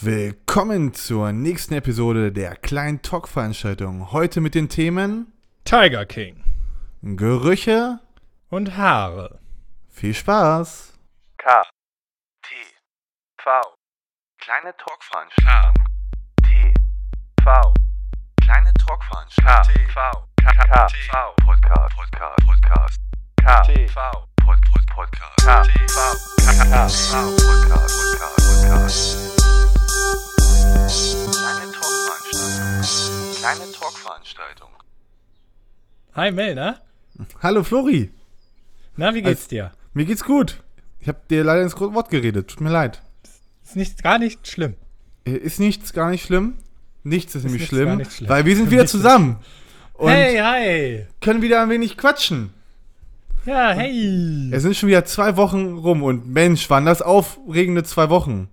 Willkommen zur nächsten Episode der kleinen Talk-Veranstaltung. Heute mit den Themen Tiger King Gerüche. und Haare. Viel Spaß. K. T. V. Kleine Talkveranstaltung. T. V. Kleine Talkveranstaltung. K. V. K. K. V. Podcast. Podcast. Podcast. K. T. V. Pod. Pod. Podcast. K. T. V. K. K. V. Podcast. Podcast. Podcast. Kleine Talkveranstaltung. Kleine Talkveranstaltung. Hi Mel, na? Hallo Flori. Na, wie geht's dir? Mir geht's gut. Ich habe dir leider ins Wort geredet. Tut mir leid. Ist nicht, gar nicht schlimm. Äh, Ist nichts gar nicht schlimm. Nichts ist, nämlich nichts schlimm, schlimm. weil wir sind wieder ist zusammen und hey, hi. können wieder ein wenig quatschen. Ja, hey. Es sind schon wieder zwei Wochen rum und Mensch, waren das aufregende zwei Wochen.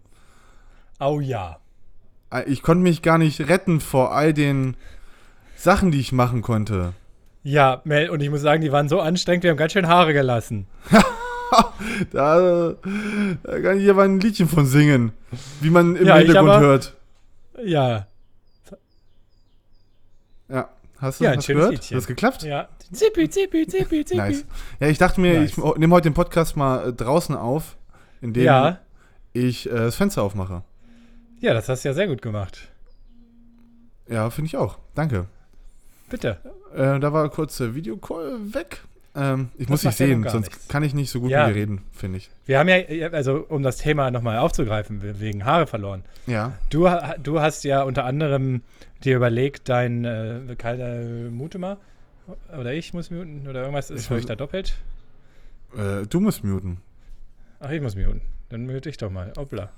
Oh ja. Äh, Ich konnte mich gar nicht retten vor all den Sachen, die ich machen konnte. Ja, Mel, und ich muss sagen, die waren so anstrengend, wir haben ganz schön Haare gelassen. Da, da kann ich aber ein Liedchen von singen, wie man im Ja, Hintergrund aber- hört. Ja, Ja, hast du Ja, ein hast gehört? Liedchen. Hat das geklappt? ja. Zippi, zippi, zippi, zippi. Nice. Ja, ich dachte mir, Nice. ich nehme heute den Podcast mal äh, draußen auf, indem Ja. ich äh, das Fenster aufmache. Ja, das hast du ja sehr gut gemacht. Ja, finde ich auch. Danke. Bitte. Äh, da war kurz der Videocall weg. Ähm, ich Das muss dich sehen, sonst nichts. kann ich nicht so gut Ja. mit dir reden, finde ich. Wir haben ja, also um das Thema nochmal aufzugreifen, we- wegen Haare verloren. Ja. Du, du hast ja unter anderem dir überlegt, dein, äh, Kalter, mute mal. Oder ich muss muten, oder irgendwas ist muss- ich da doppelt. Äh, du musst muten. Ach, ich muss muten. Dann mute ich doch mal. Hoppla.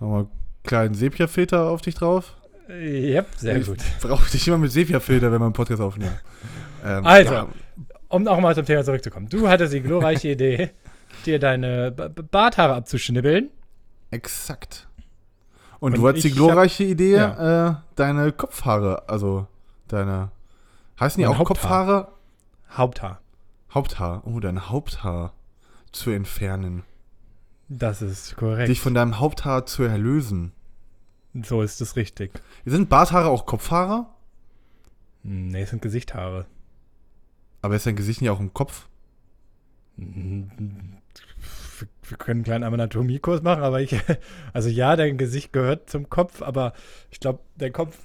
Einen kleinen Sepia-Filter auf dich drauf? Äh, Yep, sehr ich gut. brauche dich immer mit Sepia-Filter, wenn wir einen Podcast aufnehmen. Ähm, Also. ja, Um auch mal zum Thema zurückzukommen. Du hattest die glorreiche Idee, dir deine B B Barthaare abzuschnibbeln. exakt. Und, Und du hattest die ich glorreiche Idee, ja. äh, deine Kopfhaare, also deine. Heißen die Mein auch Haupthaar. Kopfhaare? Haupthaar. Haupthaar. Oh, dein Haupthaar zu entfernen. Das ist korrekt. Dich von deinem Haupthaar zu erlösen. So ist es richtig. Sind Barthaare auch Kopfhaare? Hm, Nee, es sind Gesichthaare. Aber ist dein Gesicht nicht auch im Kopf? Wir wir können einen kleinen Anatomiekurs machen, aber ich, also ja, dein Gesicht gehört zum Kopf, aber ich glaube, der Kopf,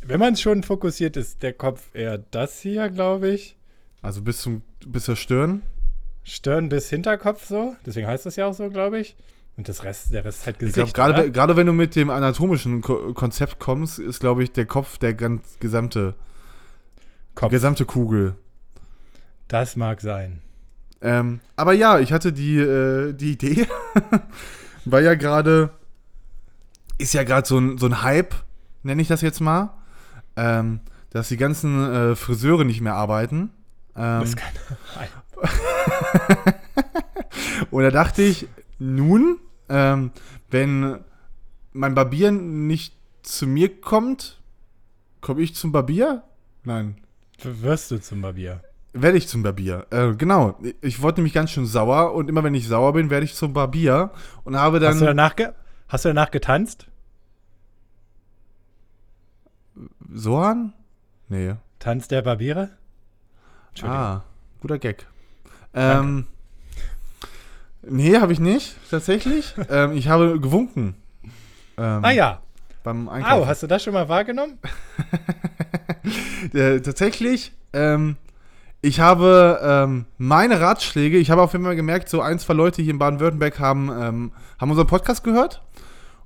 wenn man schon fokussiert ist, der Kopf eher das hier, glaube ich. Also bis zum bis zur Stirn? Stirn bis Hinterkopf so, deswegen heißt das ja auch so, glaube ich. Und das Rest, der Rest ist halt Ich Gesicht. glaube, gerade gerade wenn du mit dem anatomischen Ko Konzept kommst, ist, glaube ich, der Kopf der ganz gesamte, die Kopf. gesamte Kugel. Das mag sein. Ähm, aber ja, ich hatte die, äh, die Idee, weil ja gerade, ist ja gerade so ein, so ein Hype, nenne ich das jetzt mal, ähm, dass die ganzen äh, Friseure nicht mehr arbeiten. Ähm, Das kann, Und da dachte ich, nun, ähm, wenn mein Barbier nicht zu mir kommt, komme ich zum Barbier? Nein. wirst du zum Barbier. Werde ich zum Barbier. Äh, genau. Ich wurde nämlich ganz schön sauer und immer wenn ich sauer bin, werde ich zum Barbier und habe dann. Hast du danach, ge hast du danach getanzt? Sohan? Nee. Tanz der Barbiere? Ah, guter Gag. Ähm, nee, habe ich nicht, tatsächlich. ähm, ich habe gewunken. Ähm, ah ja. Beim Au, Einkaufen. hast du das schon mal wahrgenommen? äh, tatsächlich, ähm, ich habe ähm, meine Ratschläge, ich habe auf jeden Fall gemerkt, so ein, zwei Leute hier in Baden-Württemberg haben, ähm, haben unseren Podcast gehört.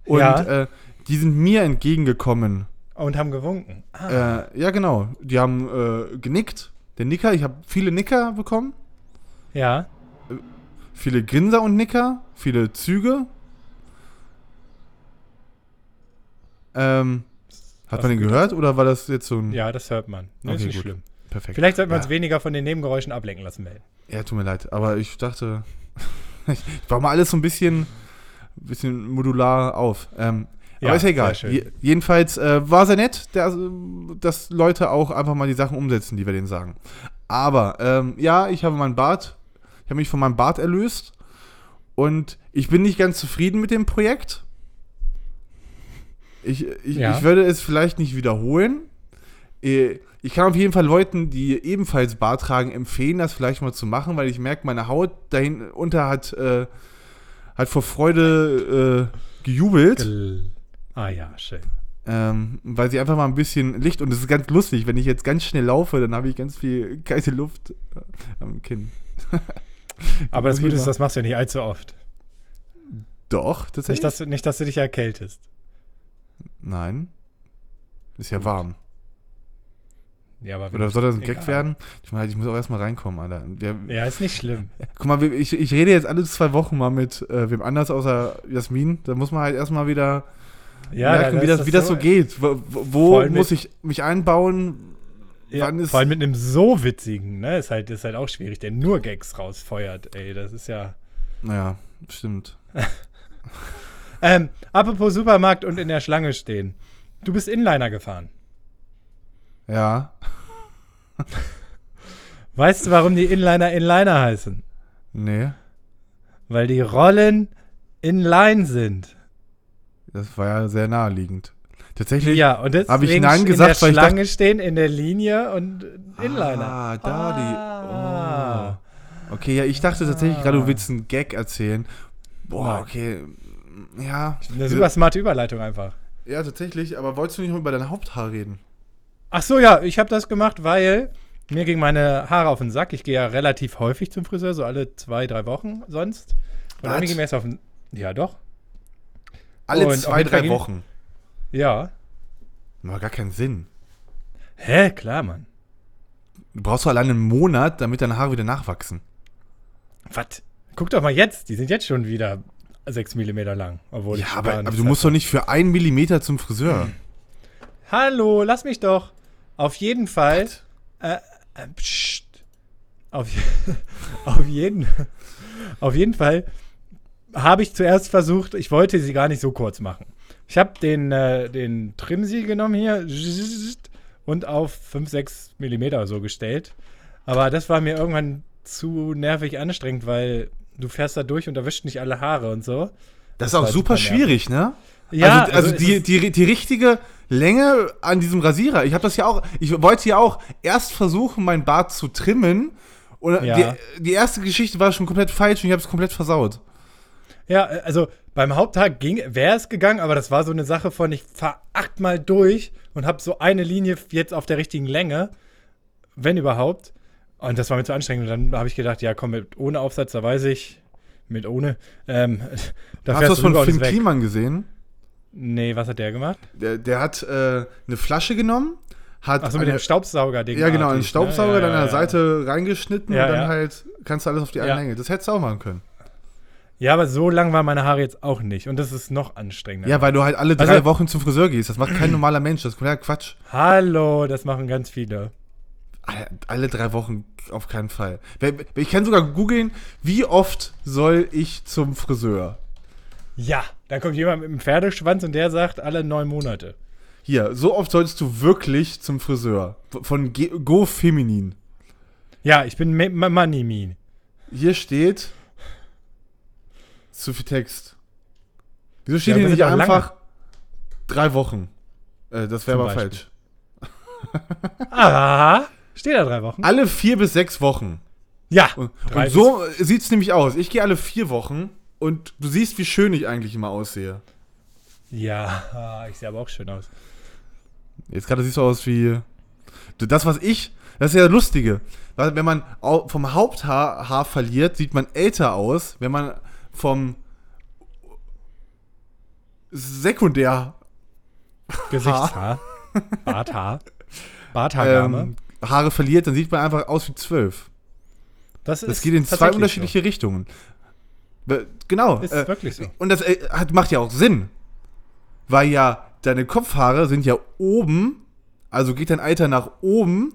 Und Ja. äh, die sind mir entgegengekommen. Und haben gewunken. Ah. Äh, ja, genau. Die haben äh, genickt. Der Nicker, ich habe viele Nicker bekommen. Ja. Viele Grinser und Nicker. Viele Züge. Ähm, hat man den gehört oder war das jetzt so ein. Ja, das hört man. Das Okay, ist nicht gut. schlimm. perfekt. Vielleicht sollten wir ja. uns weniger von den Nebengeräuschen ablenken lassen, Mel. Ja, tut mir leid, aber ich dachte, ich baue mal alles so ein bisschen, bisschen modular auf. Ähm, Ja, aber ist ja egal. Je, jedenfalls äh, war sehr nett, der, dass Leute auch einfach mal die Sachen umsetzen, die wir denen sagen. Aber ähm, ja, ich habe meinen Bart, ich habe mich von meinem Bart erlöst und ich bin nicht ganz zufrieden mit dem Projekt. Ich, ich, Ja. ich würde es vielleicht nicht wiederholen. Äh, Ich kann auf jeden Fall Leuten, die ebenfalls Bart tragen, empfehlen, das vielleicht mal zu machen, weil ich merke, meine Haut dahinter hat, äh, hat vor Freude äh, gejubelt. Gl- Ah ja, schön. Ähm, weil sie einfach mal ein bisschen Licht und es ist ganz lustig, wenn ich jetzt ganz schnell laufe, dann habe ich ganz viel kalte Luft am Kinn. Aber das Gute ist, das machst du ja nicht allzu oft. Doch, Nicht tatsächlich. dass, du, nicht, dass du dich erkältest. Nein. Ist ja warm. Ja, aber Oder soll das ein Gag Egal. werden? Ich, meine, ich muss auch erstmal reinkommen, Alter. Wir, Ja, ist nicht schlimm. Guck mal, ich, ich rede jetzt alle zwei Wochen mal mit äh, wem anders außer Jasmin. Da muss man halt erstmal wieder Ja, merken, da wie, ist das, wie das so geht. Wo, wo- muss ich mich einbauen? Ja, vor allem mit einem so witzigen, ne? Ist halt, ist halt auch schwierig, der nur Gags rausfeuert, ey. Das ist ja. Naja, stimmt. Ähm, apropos Supermarkt und in der Schlange stehen. Du bist Inliner gefahren. Ja. Weißt du, warum die Inliner Inliner heißen? Nee. Weil die Rollen in Line sind. Das war ja sehr naheliegend. Tatsächlich. Ja, und deswegen Hab ich Nein in gesagt, der weil ich Schlange stehen, in der Linie und Inliner. Ah, da Ah. die. Oh. Okay, ja, ich dachte tatsächlich gerade, du willst einen Gag erzählen. Boah, okay. Ja. Eine super smarte Überleitung einfach. Ja, tatsächlich. Aber wolltest du nicht mal über dein Haupthaar reden? Ach so, ja, ich habe das gemacht, weil mir gingen meine Haare auf den Sack. Ich gehe ja relativ häufig zum Friseur, so alle zwei, drei Wochen sonst. Und dann Was? ging mir erst auf den. Ja, doch. Alle Und zwei, drei ging- Wochen. Ja. Macht gar keinen Sinn. Hä, klar, Mann. Du brauchst doch alleine einen Monat, damit deine Haare wieder nachwachsen. Was? Guck doch mal jetzt, die sind jetzt schon wieder 6 mm lang. Obwohl Ja, ich aber, aber du musst doch nicht für einen Millimeter zum Friseur. Hallo, lass mich doch. Auf jeden Fall. Äh, äh, pst. Auf, auf jeden Auf jeden Fall habe ich zuerst versucht, ich wollte sie gar nicht so kurz machen. Ich habe den, äh, den Trimsil genommen hier und auf 5, 6 Millimeter oder so gestellt. Aber das war mir irgendwann zu nervig anstrengend, weil du fährst da durch und erwischt nicht alle Haare und so. Das ist war auch super schwierig, ne? Ja, also, also es die, ist- die, die richtige Länge an diesem Rasierer. Ich habe das ja auch, ich wollte ja auch erst versuchen, meinen Bart zu trimmen. Und Ja. die, die erste Geschichte war schon komplett falsch und ich habe es komplett versaut. Ja, also beim Haupttag ging, wäre es gegangen, aber das war so eine Sache von, ich fahr achtmal durch und habe so eine Linie jetzt auf der richtigen Länge, wenn überhaupt. Und das war mir zu anstrengend. Und dann habe ich gedacht, ja, komm, mit ohne Aufsatz, da weiß ich, mit ohne. Ähm, da Hast du das von Finn. Kliman gesehen? Nee, was hat der gemacht? Der, der hat äh, eine Flasche genommen, hat Achso, mit dem Staubsauger-Ding. ja genau, einen Staubsauger ne? dann an der ja. Seite reingeschnitten Ja, und dann ja. halt kannst du alles auf die eine Ja. Länge. Das hättest du auch machen können. Ja, aber so lang waren meine Haare jetzt auch nicht. Und das ist noch anstrengender. Ja, weil du halt alle drei Also- Wochen zum Friseur gehst. Das macht kein normaler Mensch. Das ist kompletter Quatsch. Hallo, das machen ganz viele. Alle, alle drei Wochen auf keinen Fall. Ich kann sogar googeln, wie oft soll ich zum Friseur? Ja, dann kommt jemand mit einem Pferdeschwanz und der sagt alle neun Monate. Hier, so oft solltest du wirklich zum Friseur. Von Go Feminin. Ja, ich bin Me- Ma- Money Mean. Hier steht zu viel Text. Wieso steht Ja, hier nicht einfach drei Wochen? Äh, das wäre aber falsch. Ah, steht da drei Wochen? Alle vier bis sechs Wochen. Ja, Und, und so sieht es nämlich aus. Ich gehe alle vier Wochen und du siehst, wie schön ich eigentlich immer aussehe. Ja, ich sehe aber auch schön aus. Jetzt gerade siehst du aus wie. Das, was ich. Das ist ja das Lustige. Wenn man vom Haupthaar Haar verliert, sieht man älter aus. Wenn man vom Sekundär Gesichtshaar. Barthaar. Barthaargame. ähm, Haare verliert, dann sieht man einfach aus wie zwölf. das, Das geht in zwei unterschiedliche Richtungen. Be- Genau. So. Ist äh, wirklich so. Und das äh, hat, macht ja auch Sinn. Weil ja deine Kopfhaare sind ja oben, also geht dein Alter nach oben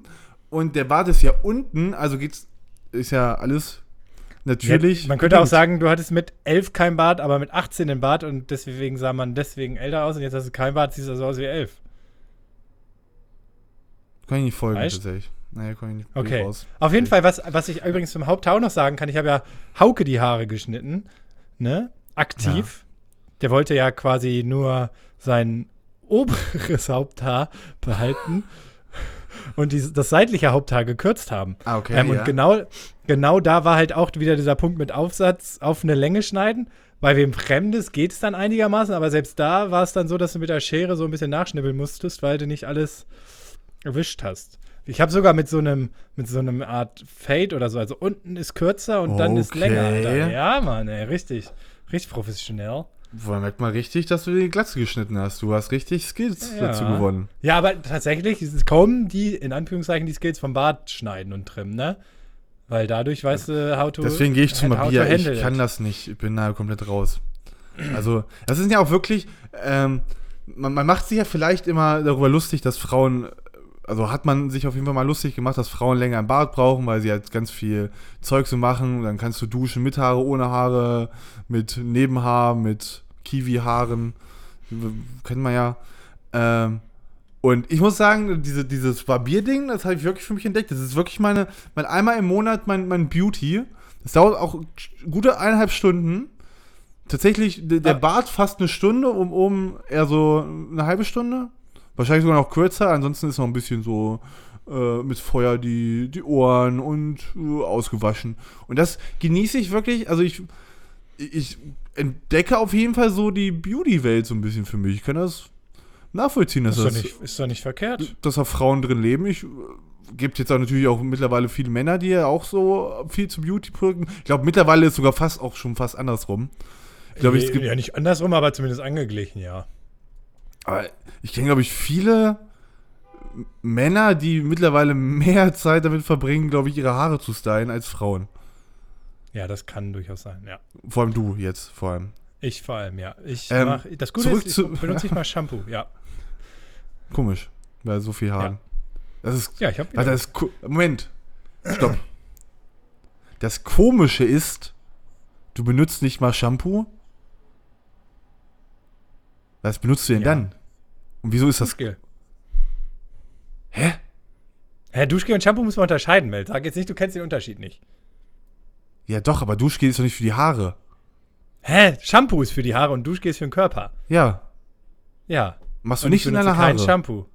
und der Bart ist ja unten, also geht's, ist ja alles natürlich. Ja, man könnte auch sagen, du hattest mit 11 kein Bart, aber mit 18 den Bart und deswegen sah man deswegen älter aus und jetzt hast du kein Bart, siehst du so aus wie 11. Kann ich nicht folgen, Weißt? tatsächlich. Naja, kann ich nicht Okay. raus. Auf jeden Fall, was, was ich übrigens zum Haupthaar noch sagen kann, ich habe ja Hauke die Haare geschnitten, ne? Aktiv. Der wollte ja quasi nur sein oberes Haupthaar behalten und die, das seitliche Haupthaar gekürzt haben. Ah, okay. ähm, ja. Und genau, genau da war halt auch wieder dieser Punkt mit Aufsatz auf eine Länge schneiden. Bei wem Fremdes geht es dann einigermaßen, aber selbst da war es dann so, dass du mit der Schere so ein bisschen nachschnibbeln musstest, weil du nicht alles erwischt hast. Ich habe sogar mit so einem mit so einem Art Fade oder so, also unten ist kürzer und dann ist Okay. länger. Alter. Ja, Mann, ey, richtig, richtig professionell. Man merkt mal richtig, dass du die Glatze geschnitten hast. Du hast richtig Skills Ja. dazu gewonnen. Ja, aber tatsächlich ist es kaum die, in Anführungszeichen, die Skills vom Bart schneiden und trimmen, ne? Weil dadurch weißt du, how to Deswegen gehe ich zum handle Ich kann das nicht. Ich bin da komplett raus. Also, das ist ja auch wirklich, ähm, man, man macht sich ja vielleicht immer darüber lustig, dass Frauen, also hat man sich auf jeden Fall mal lustig gemacht, dass Frauen länger im Bart brauchen, weil sie halt ganz viel Zeug so machen. Dann kannst du duschen mit Haare, ohne Haare, mit Nebenhaar, mit Kiwi-Haaren. Kennt man ja. Ähm, und ich muss sagen, diese, dieses Barbierding, das habe ich wirklich für mich entdeckt. Das ist wirklich meine, mein einmal im Monat mein, mein Beauty. Das dauert auch gute eineinhalb Stunden. Tatsächlich, der, der. Bart fast eine Stunde, um oben eher so eine halbe Stunde. Wahrscheinlich sogar noch kürzer, ansonsten ist noch ein bisschen so äh, mit Feuer die, die Ohren und äh, ausgewaschen. Und das genieße ich wirklich, also ich, ich entdecke auf jeden Fall so die Beauty-Welt so ein bisschen für mich. Ich kann das nachvollziehen, dass Ist doch, das nicht, ist doch nicht verkehrt. dass da Frauen drin leben. Ich äh, gibt jetzt auch natürlich auch mittlerweile viele Männer, die ja auch so viel zu Beauty drücken. Ich glaube, mittlerweile ist sogar fast auch schon fast andersrum. Ich glaube, es gibt, ja, nicht andersrum, aber zumindest angeglichen, ja. Aber ich kenne, glaube ich, viele Männer, die mittlerweile mehr Zeit damit verbringen, glaube ich, ihre Haare zu stylen als Frauen. Ja, das kann durchaus sein, ja. Vor allem du jetzt, vor allem. Ich vor allem, ja. Ich Ähm, mach, das Gute zurück ist, zu- ich benutze ich mal Shampoo, ja. Komisch, bei so viel Haaren. Das ist Ja, ich habe Also Moment. Stopp. Das Komische ist, du benutzt nicht mal Shampoo. Was benutzt du denn Ja. dann? Und wieso ist das? Duschgel. Hä? Hä, Duschgel und Shampoo muss man unterscheiden, Mel. Sag jetzt nicht, du kennst den Unterschied nicht. Ja, doch, aber Duschgel ist doch nicht für die Haare. Hä? Shampoo ist für die Haare und Duschgel ist für den Körper. Ja. Ja. Machst du Und nicht ich in benutze deine kein Haare? Shampoo.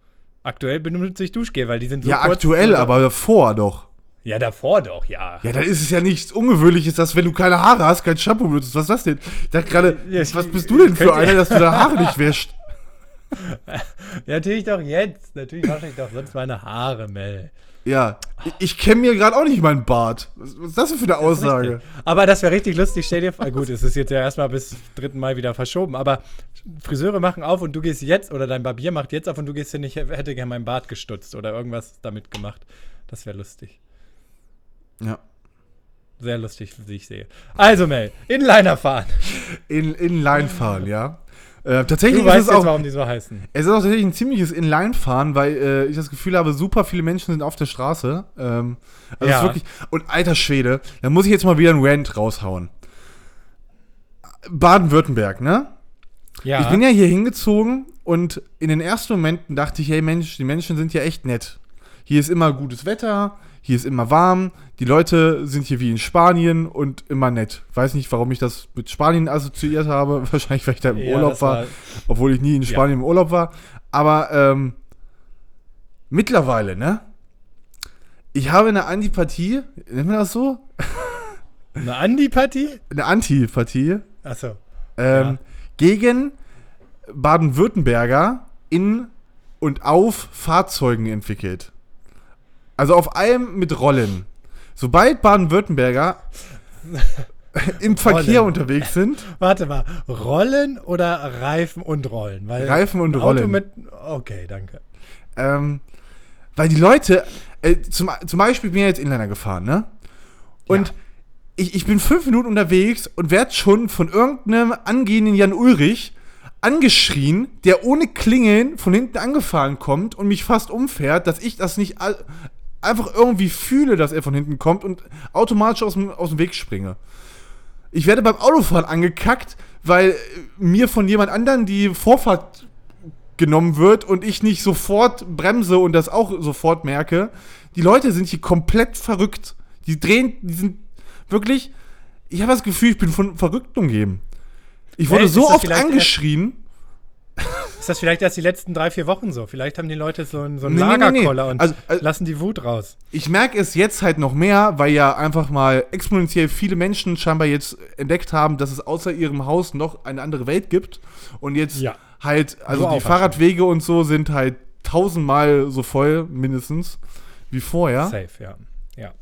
Aktuell benutze ich Duschgel, weil die sind so ja, aktuell, aber davor doch. Ja, davor doch, ja. Ja, dann ist es ja nichts Ungewöhnliches, dass wenn du keine Haare hast, kein Shampoo benutzt. Was ist das denn? Ich dachte gerade, Ja, was bist du denn für einer, dass du deine Haare nicht wäscht? Ja, natürlich doch jetzt. Natürlich wasche ich doch sonst meine Haare, Mel. Ja, ich, ich kenne mir gerade auch nicht meinen Bart. Was, was ist das denn für eine Aussage? Richtig. Aber das wäre richtig lustig. Stell dir vor, gut, es ist jetzt ja erstmal bis 3. Mai wieder verschoben, aber Friseure machen auf und du gehst jetzt, oder dein Barbier macht jetzt auf und du gehst hin, ich hätte gerne meinen Bart gestutzt oder irgendwas damit gemacht. Das wäre lustig. Ja. Sehr lustig, wie ich sehe. Also, Mel, Inliner fahren. In, Inline fahren, ja. Äh, tatsächlich Du ist weißt es jetzt, auch, warum die so heißen. es ist auch tatsächlich ein ziemliches Inline-Fahren, weil äh, ich das Gefühl habe, super viele Menschen sind auf der Straße. Ähm, also Ja. es ist wirklich, und alter Schwede, da muss ich jetzt mal wieder einen Rant raushauen. Baden-Württemberg, ne? Ja. Ich bin ja hier hingezogen und in den ersten Momenten dachte ich, hey Mensch, die Menschen sind ja echt nett. Hier ist immer gutes Wetter, hier ist immer warm, die Leute sind hier wie in Spanien und immer nett. Weiß nicht, warum ich das mit Spanien assoziiert habe. Wahrscheinlich, weil ich da im Ja, Urlaub das war, obwohl ich nie in Spanien im Urlaub war. Aber ähm, mittlerweile, ne? Ich habe eine Antipathie, nennt man das so? Eine Antipathie? Eine Antipathie Achso. ähm, Ja. gegen Baden-Württemberger in und auf Fahrzeugen entwickelt. Also auf allem mit Rollen. Sobald Baden-Württemberger im Verkehr Rollen. unterwegs sind, Warte mal, Rollen oder Reifen und Rollen? Weil Reifen und Rollen. Mit, okay, danke. ähm, weil die Leute, äh, zum, zum Beispiel bin ich jetzt Inliner gefahren, ne? Und Ja. ich, ich bin fünf Minuten unterwegs und werde schon von irgendeinem angehenden Jan Ulrich angeschrien, der ohne Klingeln von hinten angefahren kommt und mich fast umfährt, dass ich das nicht einfach irgendwie fühle, dass er von hinten kommt und automatisch aus dem, aus dem Weg springe. Ich werde beim Autofahren angekackt, weil mir von jemand anderen die Vorfahrt genommen wird und ich nicht sofort bremse und das auch sofort merke. Die Leute sind hier komplett verrückt. Die drehen, die sind wirklich. Ich habe das Gefühl, ich bin von Verrückten umgeben. Ich wurde Hey, so oft angeschrien. Ist das vielleicht erst die letzten drei, vier Wochen so? Vielleicht haben die Leute so einen, so einen Nee, nee, nee, nee. Lagerkoller und Also- also- lassen die Wut raus. Ich merke es jetzt halt noch mehr, weil ja einfach mal exponentiell viele Menschen scheinbar jetzt entdeckt haben, dass es außer ihrem Haus noch eine andere Welt gibt. Und jetzt Ja. halt, also So die Fahrradwege und so sind halt tausendmal so voll, mindestens, wie vorher. Safe, ja. Ja.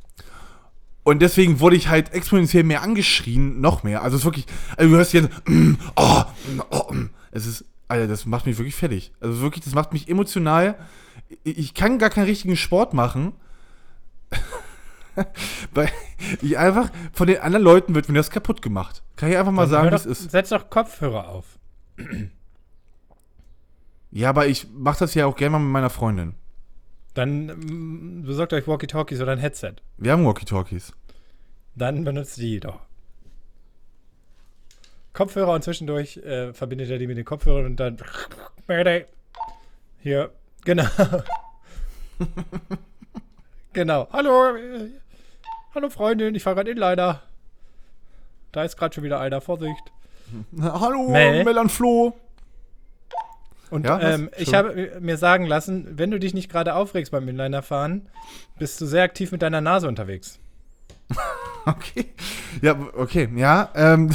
Und deswegen wurde ich halt exponentiell mehr angeschrien, noch mehr. Also es ist wirklich, also du hörst jetzt, mm, oh, mm, oh, mm. es ist, Alter, das macht mich wirklich fertig. Also wirklich, das macht mich emotional. Ich, kann gar keinen richtigen Sport machen. Weil ich einfach von den anderen Leuten wird mir das kaputt gemacht. Kann ich einfach mal Dann sagen, wie es ist. Setz doch Kopfhörer auf. Ja, aber ich mache das ja auch gerne mal mit meiner Freundin. Dann mm, besorgt euch Walkie-Talkies oder ein Headset. Wir haben Walkie-Talkies. Dann benutzt die doch. Kopfhörer und zwischendurch äh, verbindet er die mit den Kopfhörern und dann. Hier, genau. genau. Hallo. Äh, hallo Freundin, ich fahre gerade Inliner. Da ist gerade schon wieder einer. Vorsicht. Hallo, Mel? Mel an Flo. Und Ja, ähm, ich habe mir sagen lassen, wenn du dich nicht gerade aufregst beim Inlinerfahren, bist du sehr aktiv mit deiner Nase unterwegs. Okay. Ja, okay, ja. Ähm,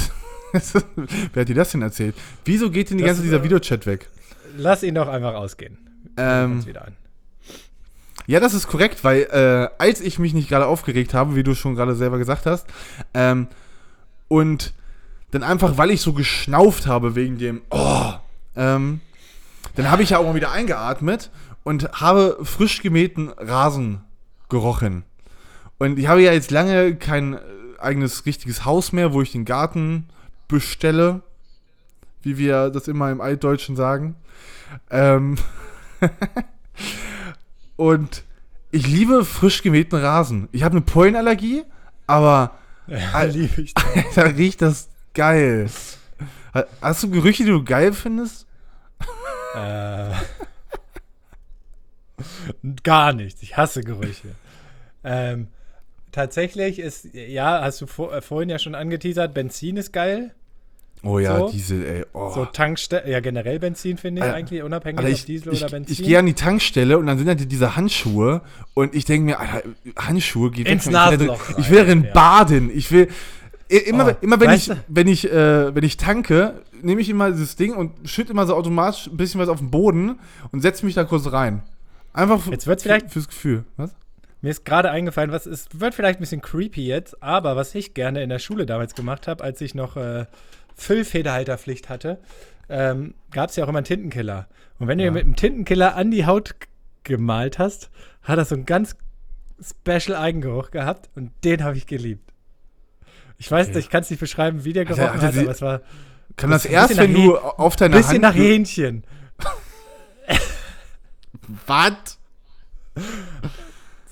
wer hat dir das denn erzählt? Wieso geht denn die Das, ganze dieser äh, Videochat weg? Lass ihn doch einfach ausgehen. Ähm, Uns wieder an. ja, das ist korrekt, weil äh, als ich mich nicht gerade aufgeregt habe, wie du schon gerade selber gesagt hast, ähm, und dann einfach, weil ich so geschnauft habe wegen dem, oh, ähm, dann habe ich ja auch mal wieder eingeatmet und habe frisch gemähten Rasen gerochen. Und ich habe ja jetzt lange kein äh, eigenes richtiges Haus mehr, wo ich den Garten bestelle, wie wir das immer im Altdeutschen sagen. Ähm und ich liebe frisch gemähten Rasen. Ich habe eine Pollenallergie, aber Ja, liebe ich. da riecht das geil. Ha- Hast du Gerüche, die du geil findest? Äh, gar nichts. Ich hasse Gerüche. Ähm, tatsächlich ist, ja, hast du vor, äh, vorhin ja schon angeteasert, Benzin ist geil. Oh ja, So? diese, ey. Oh. So Tankstelle, ja, generell Benzin finde ich Alter, eigentlich, unabhängig Alter, ob ich, Diesel ich, oder Benzin. ich gehe an die Tankstelle und dann sind da die- diese Handschuhe und ich denke mir, Alter, Handschuhe geht Ins Nasenloch Ich will darin ja. baden. Ich will immer, Oh, immer wenn ich, du- wenn ich, äh, wenn ich tanke, nehme ich immer dieses Ding und schütte immer so automatisch ein bisschen was auf den Boden und setze mich da kurz rein. Einfach Jetzt wird's vielleicht- fürs Gefühl. Was? Mir ist gerade eingefallen, was es wird vielleicht ein bisschen creepy jetzt, aber was ich gerne in der Schule damals gemacht habe, als ich noch äh, Füllfederhalterpflicht hatte, ähm, gab es ja auch immer einen Tintenkiller. Und wenn du Ja. dir mit einem Tintenkiller an die Haut gemalt hast, hat das so einen ganz special Eigengeruch gehabt und den habe ich geliebt. Ich weiß Okay. nicht, ich kann es nicht beschreiben, wie der Alter, gerochen Alter, hat, aber es war Kann Das erst, bisschen wenn du auf deiner ein bisschen Hand. nach Hähnchen. Was?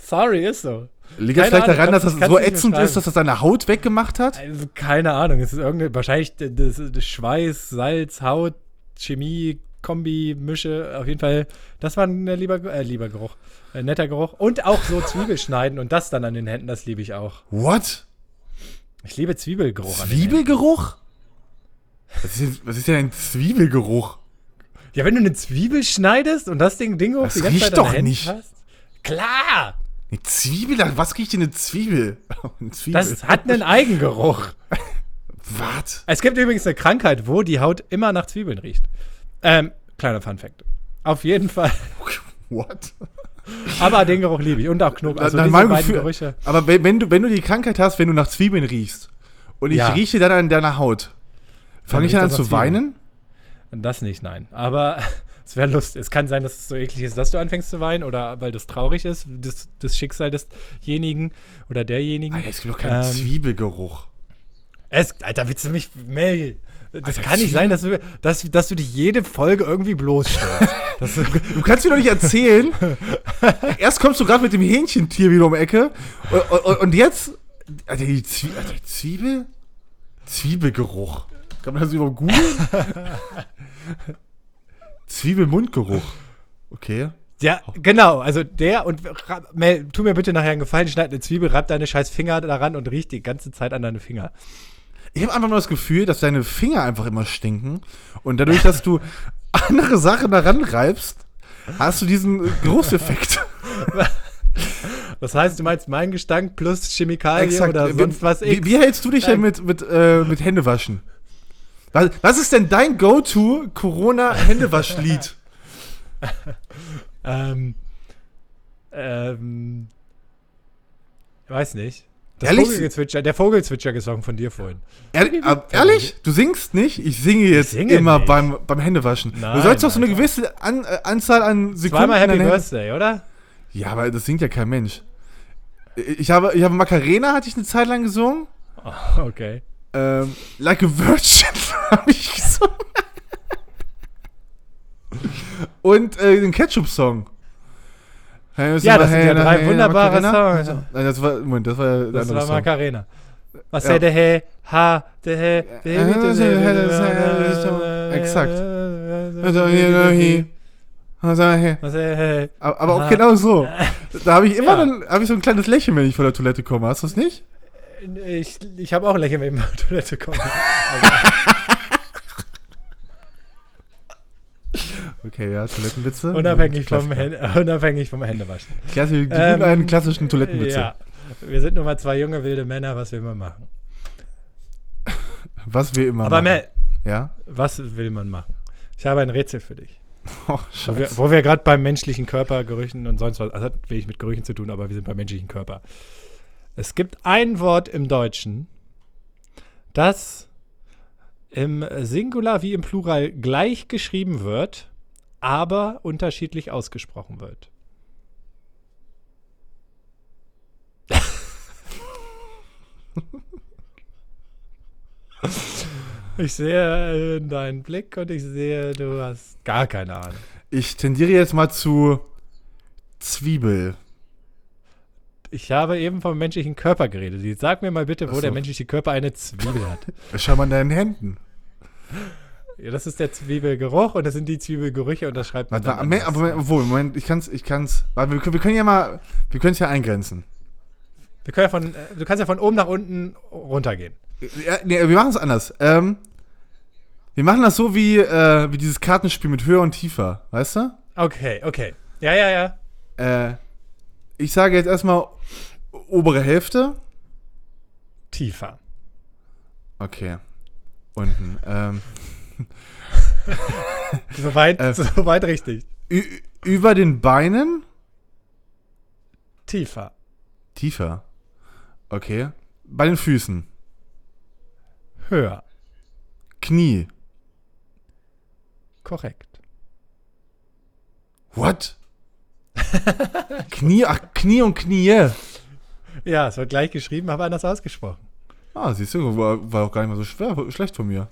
Sorry, ist so. Liegt das vielleicht Ahnung, daran, dass das so ätzend ist, dass das deine Haut weggemacht hat? Also, keine Ahnung. Es ist irgendeine, wahrscheinlich das, das Schweiß, Salz, Haut, Chemie, Kombi, Mische. Auf jeden Fall, das war ein lieber, äh, lieber Geruch. Ein netter Geruch. Und auch so Zwiebelschneiden und das dann an den Händen, das liebe ich auch. What? Ich liebe Zwiebelgeruch. an den Händen. Zwiebelgeruch? Was ist, denn, was ist denn ein Zwiebelgeruch? Ja, wenn du eine Zwiebel schneidest und das Ding, Ding hoch Das die ganze riecht Zeit doch nicht. hast. Klar! Eine Zwiebel? Was riecht denn eine Zwiebel? Eine Zwiebel. Das hat einen Eigengeruch. Was? Es gibt übrigens eine Krankheit, wo die Haut immer nach Zwiebeln riecht. Ähm, kleiner Fun-Fact. Auf jeden Fall. What? Aber den Geruch liebe ich. Und auch Knoblauch. Also diese beiden Gefühl- Gerüche. Aber wenn, wenn, du, wenn du die Krankheit hast, wenn du nach Zwiebeln riechst und ich Ja. rieche dann an deiner Haut, fange ich dann an zu Zwiebeln. weinen? Das nicht, nein. Aber es wäre lustig. Es kann sein, dass es so eklig ist, dass du anfängst zu weinen oder weil das traurig ist, das, das Schicksal desjenigen oder derjenigen. Alter, es gibt doch keinen Ähm, Zwiebelgeruch. Es, Alter, willst du mich, Mel? Das Alter, kann nicht sein, dass du, dass, dass du dich jede Folge irgendwie bloßstellst. das, Du kannst mir doch nicht erzählen. Erst kommst du gerade mit dem Hähnchentier wieder um die Ecke und, und, und jetzt. Alter, die Zwie Alter, Zwiebel? Zwiebelgeruch. Kann man das überhaupt googeln? Zwiebelmundgeruch. Okay. ja, genau. Also der und Mel, tu mir bitte nachher einen Gefallen, schneid eine Zwiebel, reib deine scheiß Finger daran und riech die ganze Zeit an deine Finger. Ich habe einfach nur das Gefühl, dass deine Finger einfach immer stinken. Und dadurch, dass du andere Sachen daran reibst, hast du diesen Geruchseffekt. Was heißt, du meinst mein Gestank plus Chemikalien oder sonst was wie, wie hältst du dich denn mit, mit, äh, mit Händewaschen? Was, was ist denn dein Go-To Corona-Händewaschlied? ähm, ähm, weiß nicht. Das Ehrlich? Vogelgezwitscher, der Vogelzwitscher-Gesang von dir vorhin. Ehrlich, ehrlich? Du singst nicht? Ich singe jetzt singe immer nicht. beim, beim Händewaschen. du Nein, sollst doch so eine gewisse An, äh, Anzahl an Sekunden. Zweimal Happy Birthday, oder? Ja, aber das singt ja kein Mensch. Ich habe, ich habe Macarena, hatte ich eine Zeit lang gesungen. Okay. Ähm, like a Virgin habe ich gesungen. Und äh, den Ketchup-Song. Ja, das sind ja drei wunderbare Songs. Nein, das war, Moment, das war Das war. Macarena. Was Ja. der he, ha, der he, der exakt. Aber auch genau so. Da habe ich immer dann, habe ich so ein kleines Lächeln, wenn ich von der Toilette komme. Hast du es nicht? Ich, ich habe auch ein Lächeln, wenn ich mal auf die Toilette komme. Okay, ja, Toilettenwitze. unabhängig, vom. Hände, unabhängig vom Händewaschen. Klasse, die Ähm, alten klassischen Toilettenwitze. Ja, wir sind nun mal zwei junge, wilde Männer, was will man machen? Was wir immer Aber machen. Mel, Ja? was will man machen? Ich habe ein Rätsel für dich. Oh, Wo wir, wir gerade beim menschlichen Körper, Gerüchen und sonst was, also hat wenig mit Gerüchen zu tun, aber wir sind beim menschlichen Körper. Es gibt ein Wort im Deutschen, das im Singular wie im Plural gleich geschrieben wird, aber unterschiedlich ausgesprochen wird. Ich sehe äh, deinen Blick und ich sehe, du hast gar keine Ahnung. Ich tendiere jetzt mal zu Zwiebel. Ich habe eben vom menschlichen Körper geredet. Jetzt Sag mir mal bitte, wo so. der menschliche Körper eine Zwiebel hat. Schau mal in deinen Händen. Ja, das ist der Zwiebelgeruch und das sind die Zwiebelgerüche und das schreibt man Warte, dann aber Moment, obwohl, Moment, ich kann's, ich kann's. Warte, wir, können- wir können ja mal, wir können es ja eingrenzen. Wir können ja von, äh, du kannst ja von oben nach unten runtergehen. Ja, nee, wir machen es anders. Ähm, wir machen das so wie, äh, wie dieses Kartenspiel mit höher und tiefer, weißt du? Okay, okay. Ja, ja, ja. Äh, ich sage jetzt erstmal obere Hälfte. Tiefer. Okay. Unten. Ähm, Soweit, Äh. soweit richtig. ü- über den Beinen. Tiefer. Tiefer. Okay. Bei den Füßen. Höher. Knie. Korrekt. What? Knie, ach, Knie und Knie. Ja, es wird gleich geschrieben, aber anders ausgesprochen. Ah, siehst du, war, war auch gar nicht mal so schwer, schlecht von mir.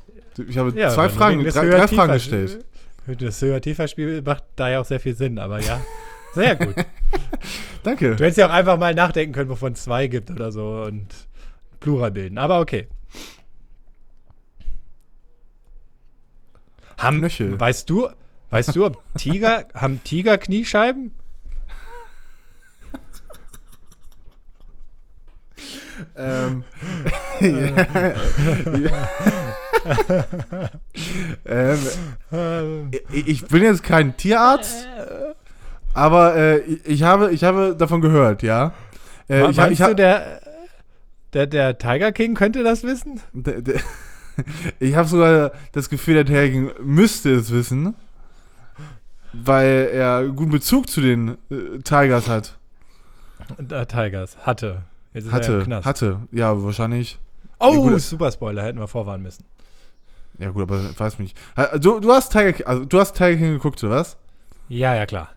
Ich habe Ja, zwei Fragen, drei, drei Fragen gestellt. Das höher-tiefer-Spiel macht da ja auch sehr viel Sinn, aber ja. Sehr gut. Danke. Du hättest ja auch einfach mal nachdenken können, wovon es zwei gibt oder so und Plural bilden. Aber okay. Haben, Knöchel. weißt du, weißt du, ob Tiger, haben Tiger Kniescheiben? Ähm, ähm, ich bin jetzt kein Tierarzt, aber äh, ich, habe, ich habe davon gehört, ja. Äh, Ma- ich, meinst ich, du, der, der, der Tiger King könnte das wissen? d- d- ich habe sogar das Gefühl, der Tagging müsste es wissen, weil er guten Bezug zu den äh, Tigers hat. Der Tigers. Hatte. Hatte, Knast. hatte, ja, wahrscheinlich. Oh, Ja, gut. Super Spoiler, hätten wir vorwarnen müssen. Ja gut, aber ich weiß nicht. Ha- Du, du hast Tiger King, also du hast Tiger King geguckt, oder was? Ja, ja, klar.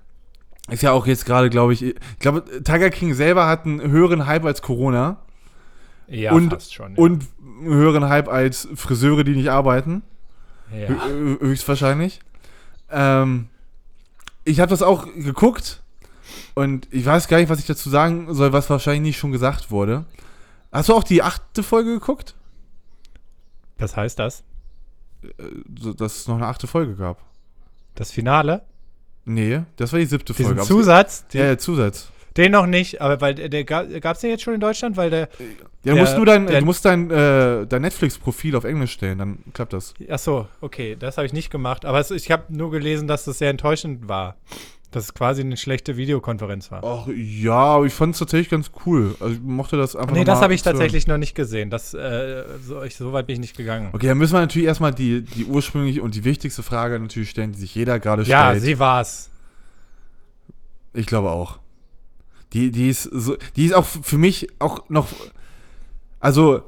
Ist ja auch jetzt gerade, glaube ich, ich glaube, Tiger King selber hat einen höheren Hype als Corona Ja, Und- fast schon. Ja. und einen höheren Hype als Friseure, die nicht arbeiten. ja. Hö- Höchstwahrscheinlich. Ähm, ich habe das auch geguckt und ich weiß gar nicht, was ich dazu sagen soll, was wahrscheinlich nicht schon gesagt wurde. Hast du auch die achte Folge geguckt? Was heißt das? So, dass es noch eine achte Folge gab. Das Finale? Nee, das war die siebte Diesen Folge. Zusatz? Ja, ja, Zusatz. Den noch nicht, aber weil der, der gab es den jetzt schon in Deutschland, weil der Ja, du Der- musst nur dein, der- du musst dein, äh, dein Netflix-Profil auf Englisch stellen, dann klappt das. Ach so, okay, das habe ich nicht gemacht. Aber es, ich habe nur gelesen, dass das sehr enttäuschend war. Dass es quasi eine schlechte Videokonferenz war. Ach ja, aber ich fand es tatsächlich ganz cool. Also ich mochte das einfach nee, das habe ich tatsächlich noch nicht gesehen. Das, äh, so, ich, so weit bin ich nicht gegangen. Okay, dann müssen wir natürlich erstmal die, die ursprüngliche und die wichtigste Frage natürlich stellen, die sich jeder gerade Ja, stellt. sie war's. Ich glaube auch. Die, die ist so, die ist auch für mich auch noch, also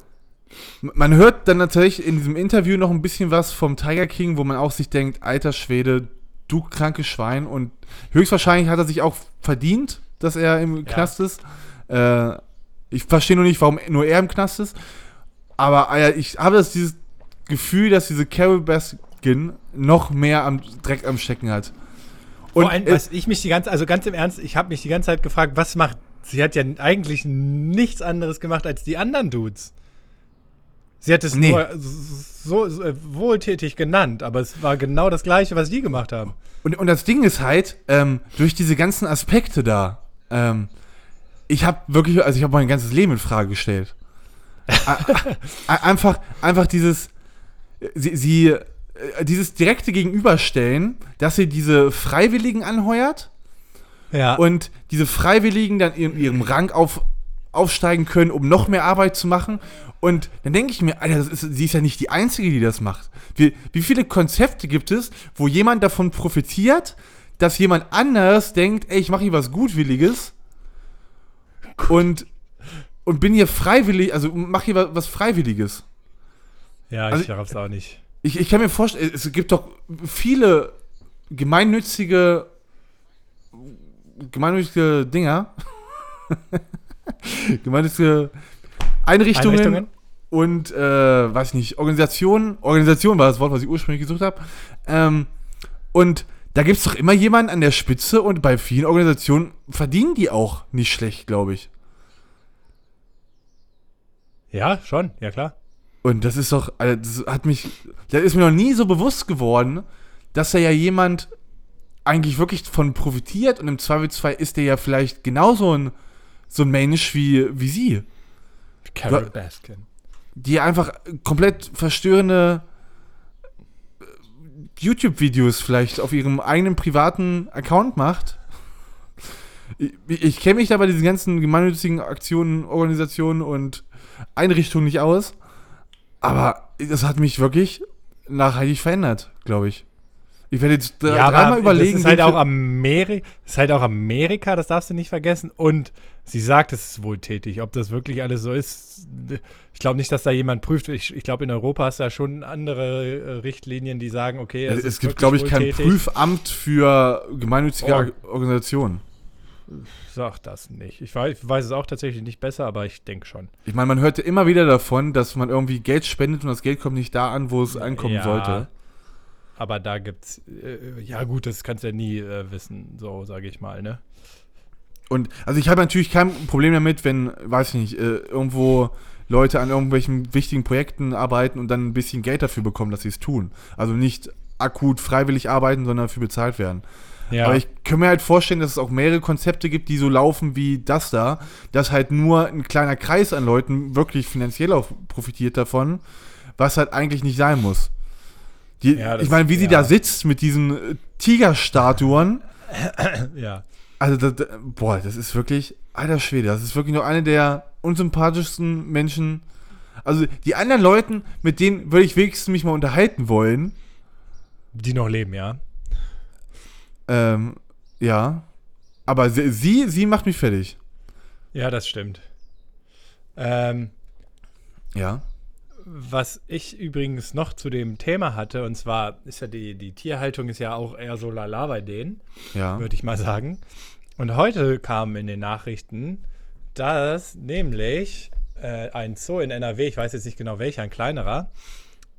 man hört dann natürlich in diesem Interview noch ein bisschen was vom Tiger King, wo man auch sich denkt, alter Schwede, du krankes Schwein und höchstwahrscheinlich hat er sich auch verdient, dass er im Knast ist. Äh, ich verstehe nur nicht, warum nur er im Knast ist. Aber äh, ich habe das, dieses Gefühl, dass diese Carol Baskin noch mehr am Dreck am Stecken hat. Und Und allem, was ich mich die ganze, also ganz im Ernst, ich habe mich die ganze Zeit gefragt, was macht, sie hat ja eigentlich nichts anderes gemacht als die anderen Dudes. Sie hat es Nee. nur so, so äh, wohltätig genannt, aber es war genau das Gleiche, was die gemacht haben. Und, und das Ding ist halt, ähm, durch diese ganzen Aspekte da, ähm, ich habe wirklich, also ich habe mein ganzes Leben in Frage gestellt. Einfach, einfach dieses, sie, sie, dieses direkte Gegenüberstellen, dass sie diese Freiwilligen anheuert Ja. und diese Freiwilligen dann in ihrem Rang auf, aufsteigen können, um noch mehr Arbeit zu machen. Und dann denke ich mir, Alter, das ist, sie ist ja nicht die Einzige, die das macht. Wie, wie viele Konzepte gibt es, wo jemand davon profitiert, dass jemand anders denkt, ey, ich mache hier was Gutwilliges und, und bin hier freiwillig, also mache hier wa- was Freiwilliges. ja, ich also- raff's auch nicht. Ich, ich kann mir vorstellen, es gibt doch viele gemeinnützige gemeinnützige Dinger. gemeinnützige Einrichtungen, Einrichtungen? und äh, weiß nicht, Organisationen. Organisation war das Wort, was ich ursprünglich gesucht habe. Ähm, und da gibt es doch immer jemanden an der Spitze und bei vielen Organisationen verdienen die auch nicht schlecht, glaube ich. Ja, schon, ja klar. Und das ist doch, also das hat mich, das ist mir noch nie so bewusst geworden, dass da ja jemand eigentlich wirklich von profitiert und im Zweifelsfall ist der ja vielleicht genauso ein, so ein Mensch wie, wie sie, Carol Baskin. die einfach komplett verstörende äh, YouTube-Videos vielleicht auf ihrem eigenen privaten Account macht. Ich, ich kenne mich da bei diesen ganzen gemeinnützigen Aktionen, Organisationen und Einrichtungen nicht aus, aber das hat mich wirklich nachhaltig verändert, glaube ich. Ich werde jetzt Ja, dreimal überlegen. das ist halt auch Ameri das ist halt auch Amerika, das darfst du nicht vergessen. Und sie sagt, es ist wohltätig. Ob das wirklich alles so ist, ich glaube nicht, dass da jemand prüft. Ich, ich glaube, in Europa hast du ja schon andere äh, Richtlinien, die sagen, okay, es, es gibt, glaube ich, kein wohltätig. Prüfamt für gemeinnützige Oh. Or- Organisationen. Sag das nicht. Ich weiß, ich weiß es auch tatsächlich nicht besser, aber ich denke schon. Ich meine, man hörte immer wieder davon, dass man irgendwie Geld spendet und das Geld kommt nicht da an, wo es ankommen Ja, sollte. Aber da gibt's, äh, ja gut, das kannst du ja nie äh, wissen, so sage ich mal, ne? Und also ich habe natürlich kein Problem damit, wenn, weiß ich nicht, äh, irgendwo Leute an irgendwelchen wichtigen Projekten arbeiten und dann ein bisschen Geld dafür bekommen, dass sie es tun. Also nicht akut freiwillig arbeiten, sondern dafür bezahlt werden. Ja. Aber ich kann mir halt vorstellen, dass es auch mehrere Konzepte gibt, die so laufen wie das da, dass halt nur ein kleiner Kreis an Leuten wirklich finanziell auch profitiert davon, was halt eigentlich nicht sein muss. Die, Ja, das- ich meine, wie sie da sitzt mit diesen äh, Tigerstatuen, ja. also das, das- boah, das ist wirklich, alter Schwede, das ist wirklich nur eine der unsympathischsten Menschen. Also die anderen Leuten, mit denen würde ich wenigstens mich mal unterhalten wollen. Die noch leben, ja. Ähm, ja. Aber sie, sie, sie macht mich fertig. Ja, das stimmt. Ähm, Ja. was ich übrigens noch zu dem Thema hatte, und zwar ist ja die, die Tierhaltung ist ja auch eher so lala bei denen, Ja. würde ich mal sagen. Und heute kam in den Nachrichten, dass nämlich äh, ein Zoo in NRW, ich weiß jetzt nicht genau welcher, ein kleinerer,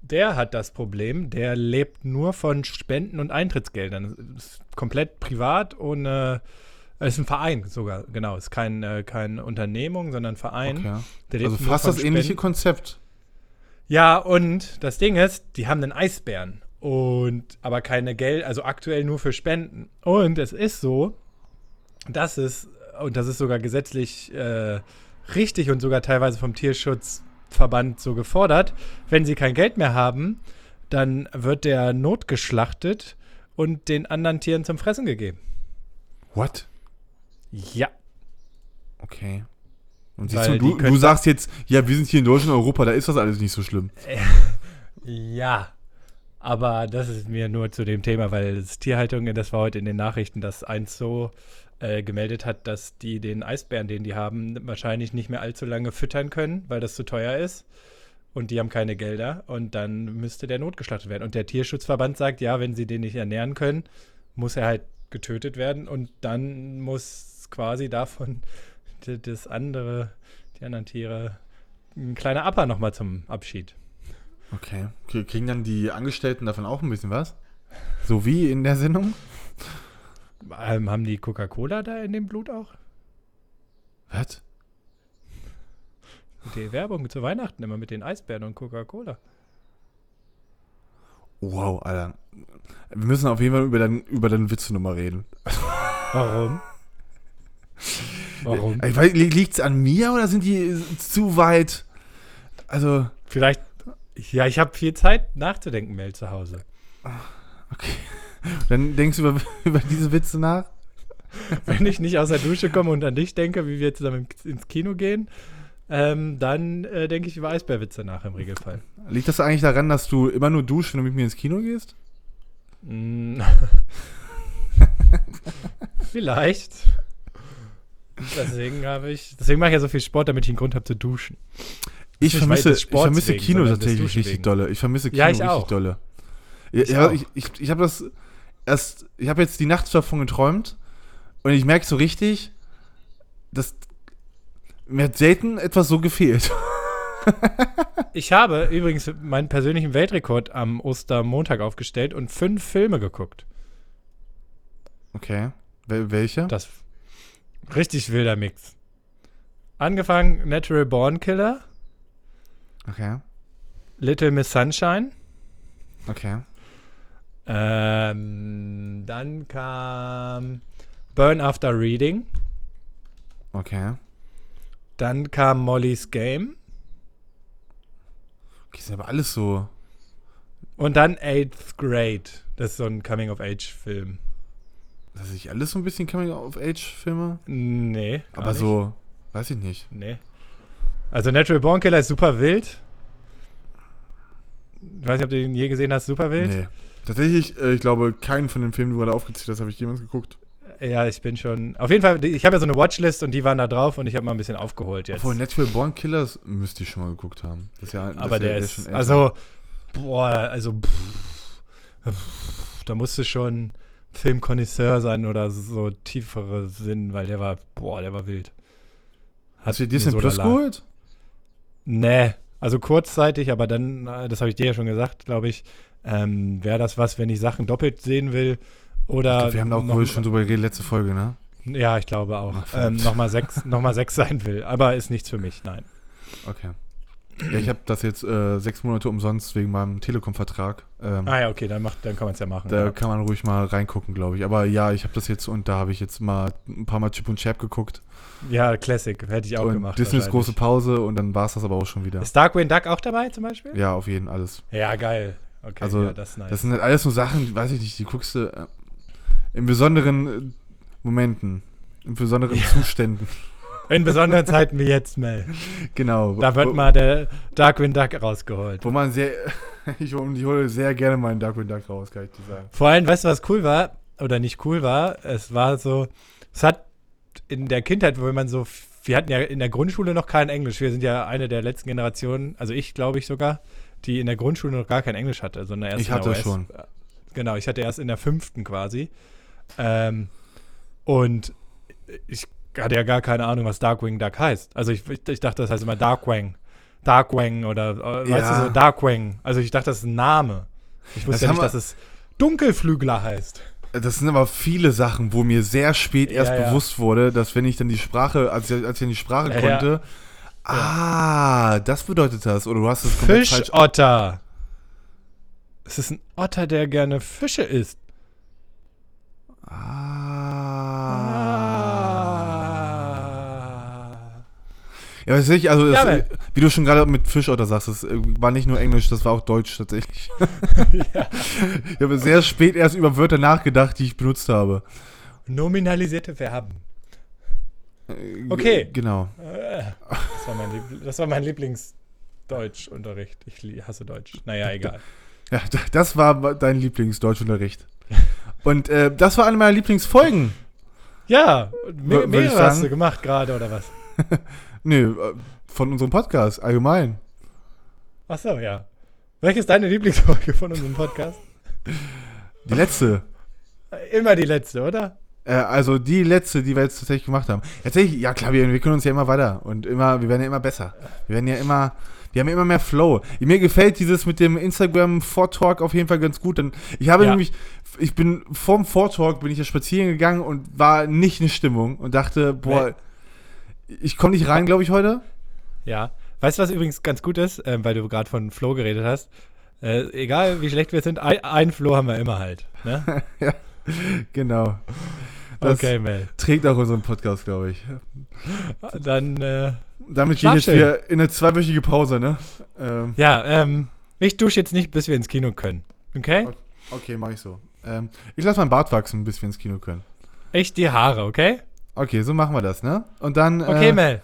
der hat das Problem, der lebt nur von Spenden und Eintrittsgeldern. Ist komplett privat ohne. Es ist ein Verein sogar, genau. Es ist kein, äh, keine Unternehmung, sondern ein Verein. Okay. Also fast das ähnliche Spenden. Konzept. Ja, und das Ding ist, die haben einen Eisbären. Und aber keine Geld, also aktuell nur für Spenden. Und es ist so, dass es, und das ist sogar gesetzlich äh, richtig und sogar teilweise vom Tierschutzverband so gefordert, wenn sie kein Geld mehr haben, dann wird der notgeschlachtet und den anderen Tieren zum Fressen gegeben. What? Ja. Okay. Und du, du, du sagst jetzt, ja, wir sind hier in Deutschland Europa, da ist das alles nicht so schlimm. Ja. Aber das ist mir nur zu dem Thema, weil das Tierhaltung, das war heute in den Nachrichten, dass eins so äh, gemeldet hat, dass die den Eisbären, den die haben, wahrscheinlich nicht mehr allzu lange füttern können, weil das zu teuer ist. Und die haben keine Gelder. Und dann müsste der notgeschlachtet werden. Und der Tierschutzverband sagt, ja, wenn sie den nicht ernähren können, muss er halt getötet werden. Und dann muss quasi davon das andere, die anderen Tiere, ein kleiner Apper nochmal zum Abschied. Okay. Kriegen dann die Angestellten davon auch ein bisschen was? So wie in der Sendung? Ähm, haben die Coca-Cola da in dem Blut auch? Was? Die Werbung zu Weihnachten immer mit den Eisbären und Coca-Cola. Wow, Alter. Wir müssen auf jeden Fall über deinen über deinen Witz nochmal reden. Warum? Warum? Ich weiß, li- liegt's an mir oder sind die zu weit? Also, Vielleicht, ja, ich habe viel Zeit nachzudenken, Mel, zu Hause. okay. Dann denkst du über, über diese Witze nach? Wenn ich nicht aus der Dusche komme und an dich denke, wie wir zusammen ins Kino gehen, ähm, dann äh, denke ich über Eisbärwitze nach im Regelfall. Liegt das eigentlich daran, dass du immer nur duschst, wenn du mit mir ins Kino gehst? Mm. Vielleicht. Deswegen habe ich, deswegen mache ich ja so viel Sport, damit ich einen Grund habe zu duschen. Ich vermisse, ich vermisse wegen, Kino tatsächlich richtig wegen. dolle. Ich vermisse Kino Ja, ich richtig auch. dolle. Ja, ich ich, ich habe das erst, ich habe jetzt die Nacht davon geträumt und ich merke so richtig, dass mir hat selten etwas so gefehlt. Ich habe übrigens meinen persönlichen Weltrekord am Ostermontag aufgestellt und fünf Filme geguckt. Okay. Wel welche? Das richtig wilder Mix. Angefangen Natural Born Killer, Okay. Little Miss Sunshine. Okay. Ähm, dann kam Burn After Reading. Okay. Dann kam Molly's Game. Okay, sind aber alles so. Und dann Eighth Grade. Das ist so ein Coming-of-Age-Film. Dass ich alles so ein bisschen Coming-of-Age-Filme. Nee. Aber nicht. so, weiß ich nicht. Nee. Also Natural Born Killer ist super wild. Ich weiß nicht, ob du den je gesehen hast, super wild. Nee. Tatsächlich, äh, ich glaube, keinen von den Filmen, die du gerade aufgezählt hast, habe ich jemals geguckt. Ja, ich bin schon. Auf jeden Fall, ich habe ja so eine Watchlist und die waren da drauf und ich habe mal ein bisschen aufgeholt jetzt. Obwohl, Natural Born Killers müsste ich schon mal geguckt haben. Das ist ja, das Aber ist ja- der der ist, schon also, boah, also, pff, pff, da musste schon Filmkonnoisseur sein oder so tiefere Sinn, weil der war, boah, der war wild. Hast du dir Disney so Plus geholt? Nee, also kurzzeitig, aber dann, äh, das habe ich dir ja schon gesagt, glaube ich, ähm, wäre das was, wenn ich Sachen doppelt sehen will oder. Glaub, wir haben da auch noch- schon drüber geredet, letzte Folge, ne? Ja, ich glaube auch. Ach, ähm, Nochmal sechs, noch mal sechs sein will, aber ist nichts für mich, nein. Okay. Ja, ich habe das jetzt äh, sechs Monate umsonst wegen meinem Telekom-Vertrag. Ähm, Ah ja, okay, dann, macht, dann kann man es ja machen. Da ja. kann man ruhig mal reingucken, glaube ich. Aber ja, ich habe das jetzt und da habe ich jetzt mal ein paar Mal Chip und Chap geguckt. ja, Classic, hätte ich auch und gemacht. Disneys große. Pause und dann war es das aber auch schon wieder. Ist Darkwing Duck auch dabei zum Beispiel? Ja, auf jeden alles. Ja, geil. Okay, Also, ja, das ist nice. Das sind halt alles so Sachen, die- weiß ich nicht, die guckst du äh, in besonderen äh, Momenten, in besonderen Zuständen. In besonderen Zeiten wie jetzt, Mel. Genau. Da wird wo, mal der Darkwing Duck rausgeholt. Wo man sehr, ich, ich hole sehr gerne meinen Darkwing Duck raus, kann ich dir sagen. Vor allem, weißt du, was cool war? Oder nicht cool war? Es war so, es hat in der Kindheit, wo man so, wir hatten ja in der Grundschule noch kein Englisch. Wir sind ja eine der letzten Generationen, also ich glaube ich sogar, die in der Grundschule noch gar kein Englisch hatte, sondern erst Ich in der hatte schon. Genau, ich hatte erst in der fünften quasi. Ähm, und ich hatte ja gar keine Ahnung, was Darkwing Duck heißt. Also ich, ich, dachte, das heißt immer Darkwing. Darkwing oder, äh, weißt Ja. du, so Darkwing. Also ich dachte, das ist ein Name. Ich wusste Das ja nicht, dass es Dunkelflügler heißt. Das sind aber viele Sachen, wo mir sehr spät erst Ja, ja. bewusst wurde, dass wenn ich dann die Sprache, als ich, als ich dann die Sprache Ja, ja. konnte, ah, das bedeutet das. Oder du hast es komplett. Fischotter. Es ist ein Otter, der gerne Fische isst. Ah. Ah. Ja, tatsächlich, also das, Ja, wie du schon gerade mit Fischotter sagst, das äh, war nicht nur Englisch, das war auch Deutsch tatsächlich. ja. Ich habe sehr spät erst über Wörter nachgedacht, die ich benutzt habe. Nominalisierte Verben. Äh, Okay. Genau. Äh, Das war mein, Liebl das war mein Lieblingsdeutschunterricht. Ich hasse Deutsch. Naja, egal. Ja, das war dein Lieblingsdeutschunterricht. Und äh, das war eine meiner Lieblingsfolgen. Ja, me mehrere hast du gemacht gerade, oder was? Nö, äh, von unserem Podcast, allgemein. Ach so, ja. Welche ist deine Lieblingsfolge von unserem Podcast? Die letzte. Immer die letzte, oder? Äh, also die letzte, die wir jetzt tatsächlich gemacht haben. Tatsächlich, ja klar, wir entwickeln uns ja immer weiter und immer, wir werden ja immer besser. Wir werden ja immer, wir haben ja immer mehr Flow. Mir gefällt dieses mit dem Instagram Vortalk auf jeden Fall ganz gut. Denn ich habe Ja. nämlich, ich bin vorm Vortalk bin ich ja spazieren gegangen und war nicht in Stimmung und dachte, boah, ich komme nicht rein, glaube ich, heute. Ja. Weißt du, was übrigens ganz gut ist, ähm, weil du gerade von Flo geredet hast? Äh, egal wie schlecht wir sind, ein, ein Flo haben wir immer halt. Ne? Genau. Das Okay, Mel. trägt auch unseren Podcast, glaube ich. Dann, äh, Damit gehe Schlaf ich jetzt schön. wieder in eine zweiwöchige Pause, ne? Ähm, ja, ähm, ich dusche jetzt nicht, bis wir ins Kino können. Okay? okay, mach ich so. Ähm, ich lasse meinen Bart wachsen, bis wir ins Kino können. Ich die Haare, okay? Okay, so machen wir das, ne? Und dann. Okay, äh, Mel.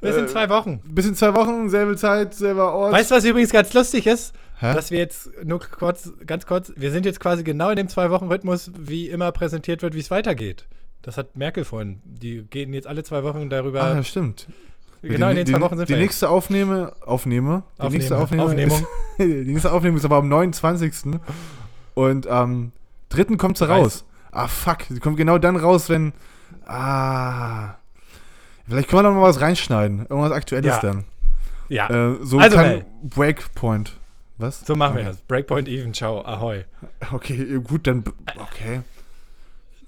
Bis in äh, zwei Wochen. Bis in zwei Wochen, selbe Zeit, selber Ort. Weißt du, was übrigens ganz lustig ist? Hä? Dass wir jetzt nur kurz, ganz kurz, wir sind jetzt quasi genau in dem Zwei-Wochen-Rhythmus, wie immer präsentiert wird, wie es weitergeht. Das hat Merkel vorhin. Die gehen jetzt alle zwei Wochen darüber. ah, ja, stimmt. genau die, in den zwei die, Wochen sind Die wir. nächste Aufnehme, Aufnehme, die Aufnehme, nächste Aufnehme Aufnehmung. Ist, die nächste Aufnehmung ist aber am 29. Und am 3. kommt sie raus. Ah, fuck. Sie kommt genau dann raus, wenn. Ah. Vielleicht können wir noch mal was reinschneiden. Irgendwas Aktuelles Ja. dann. Ja, Äh, so Also, kann Mel. Breakpoint. Was? so machen wir okay. das. Breakpoint even, ciao, ahoi. Okay, gut, dann. Okay.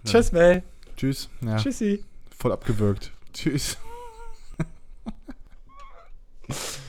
Tschüss, Mel. Tschüss. Ja. Tschüssi. Voll abgewürgt. Tschüss.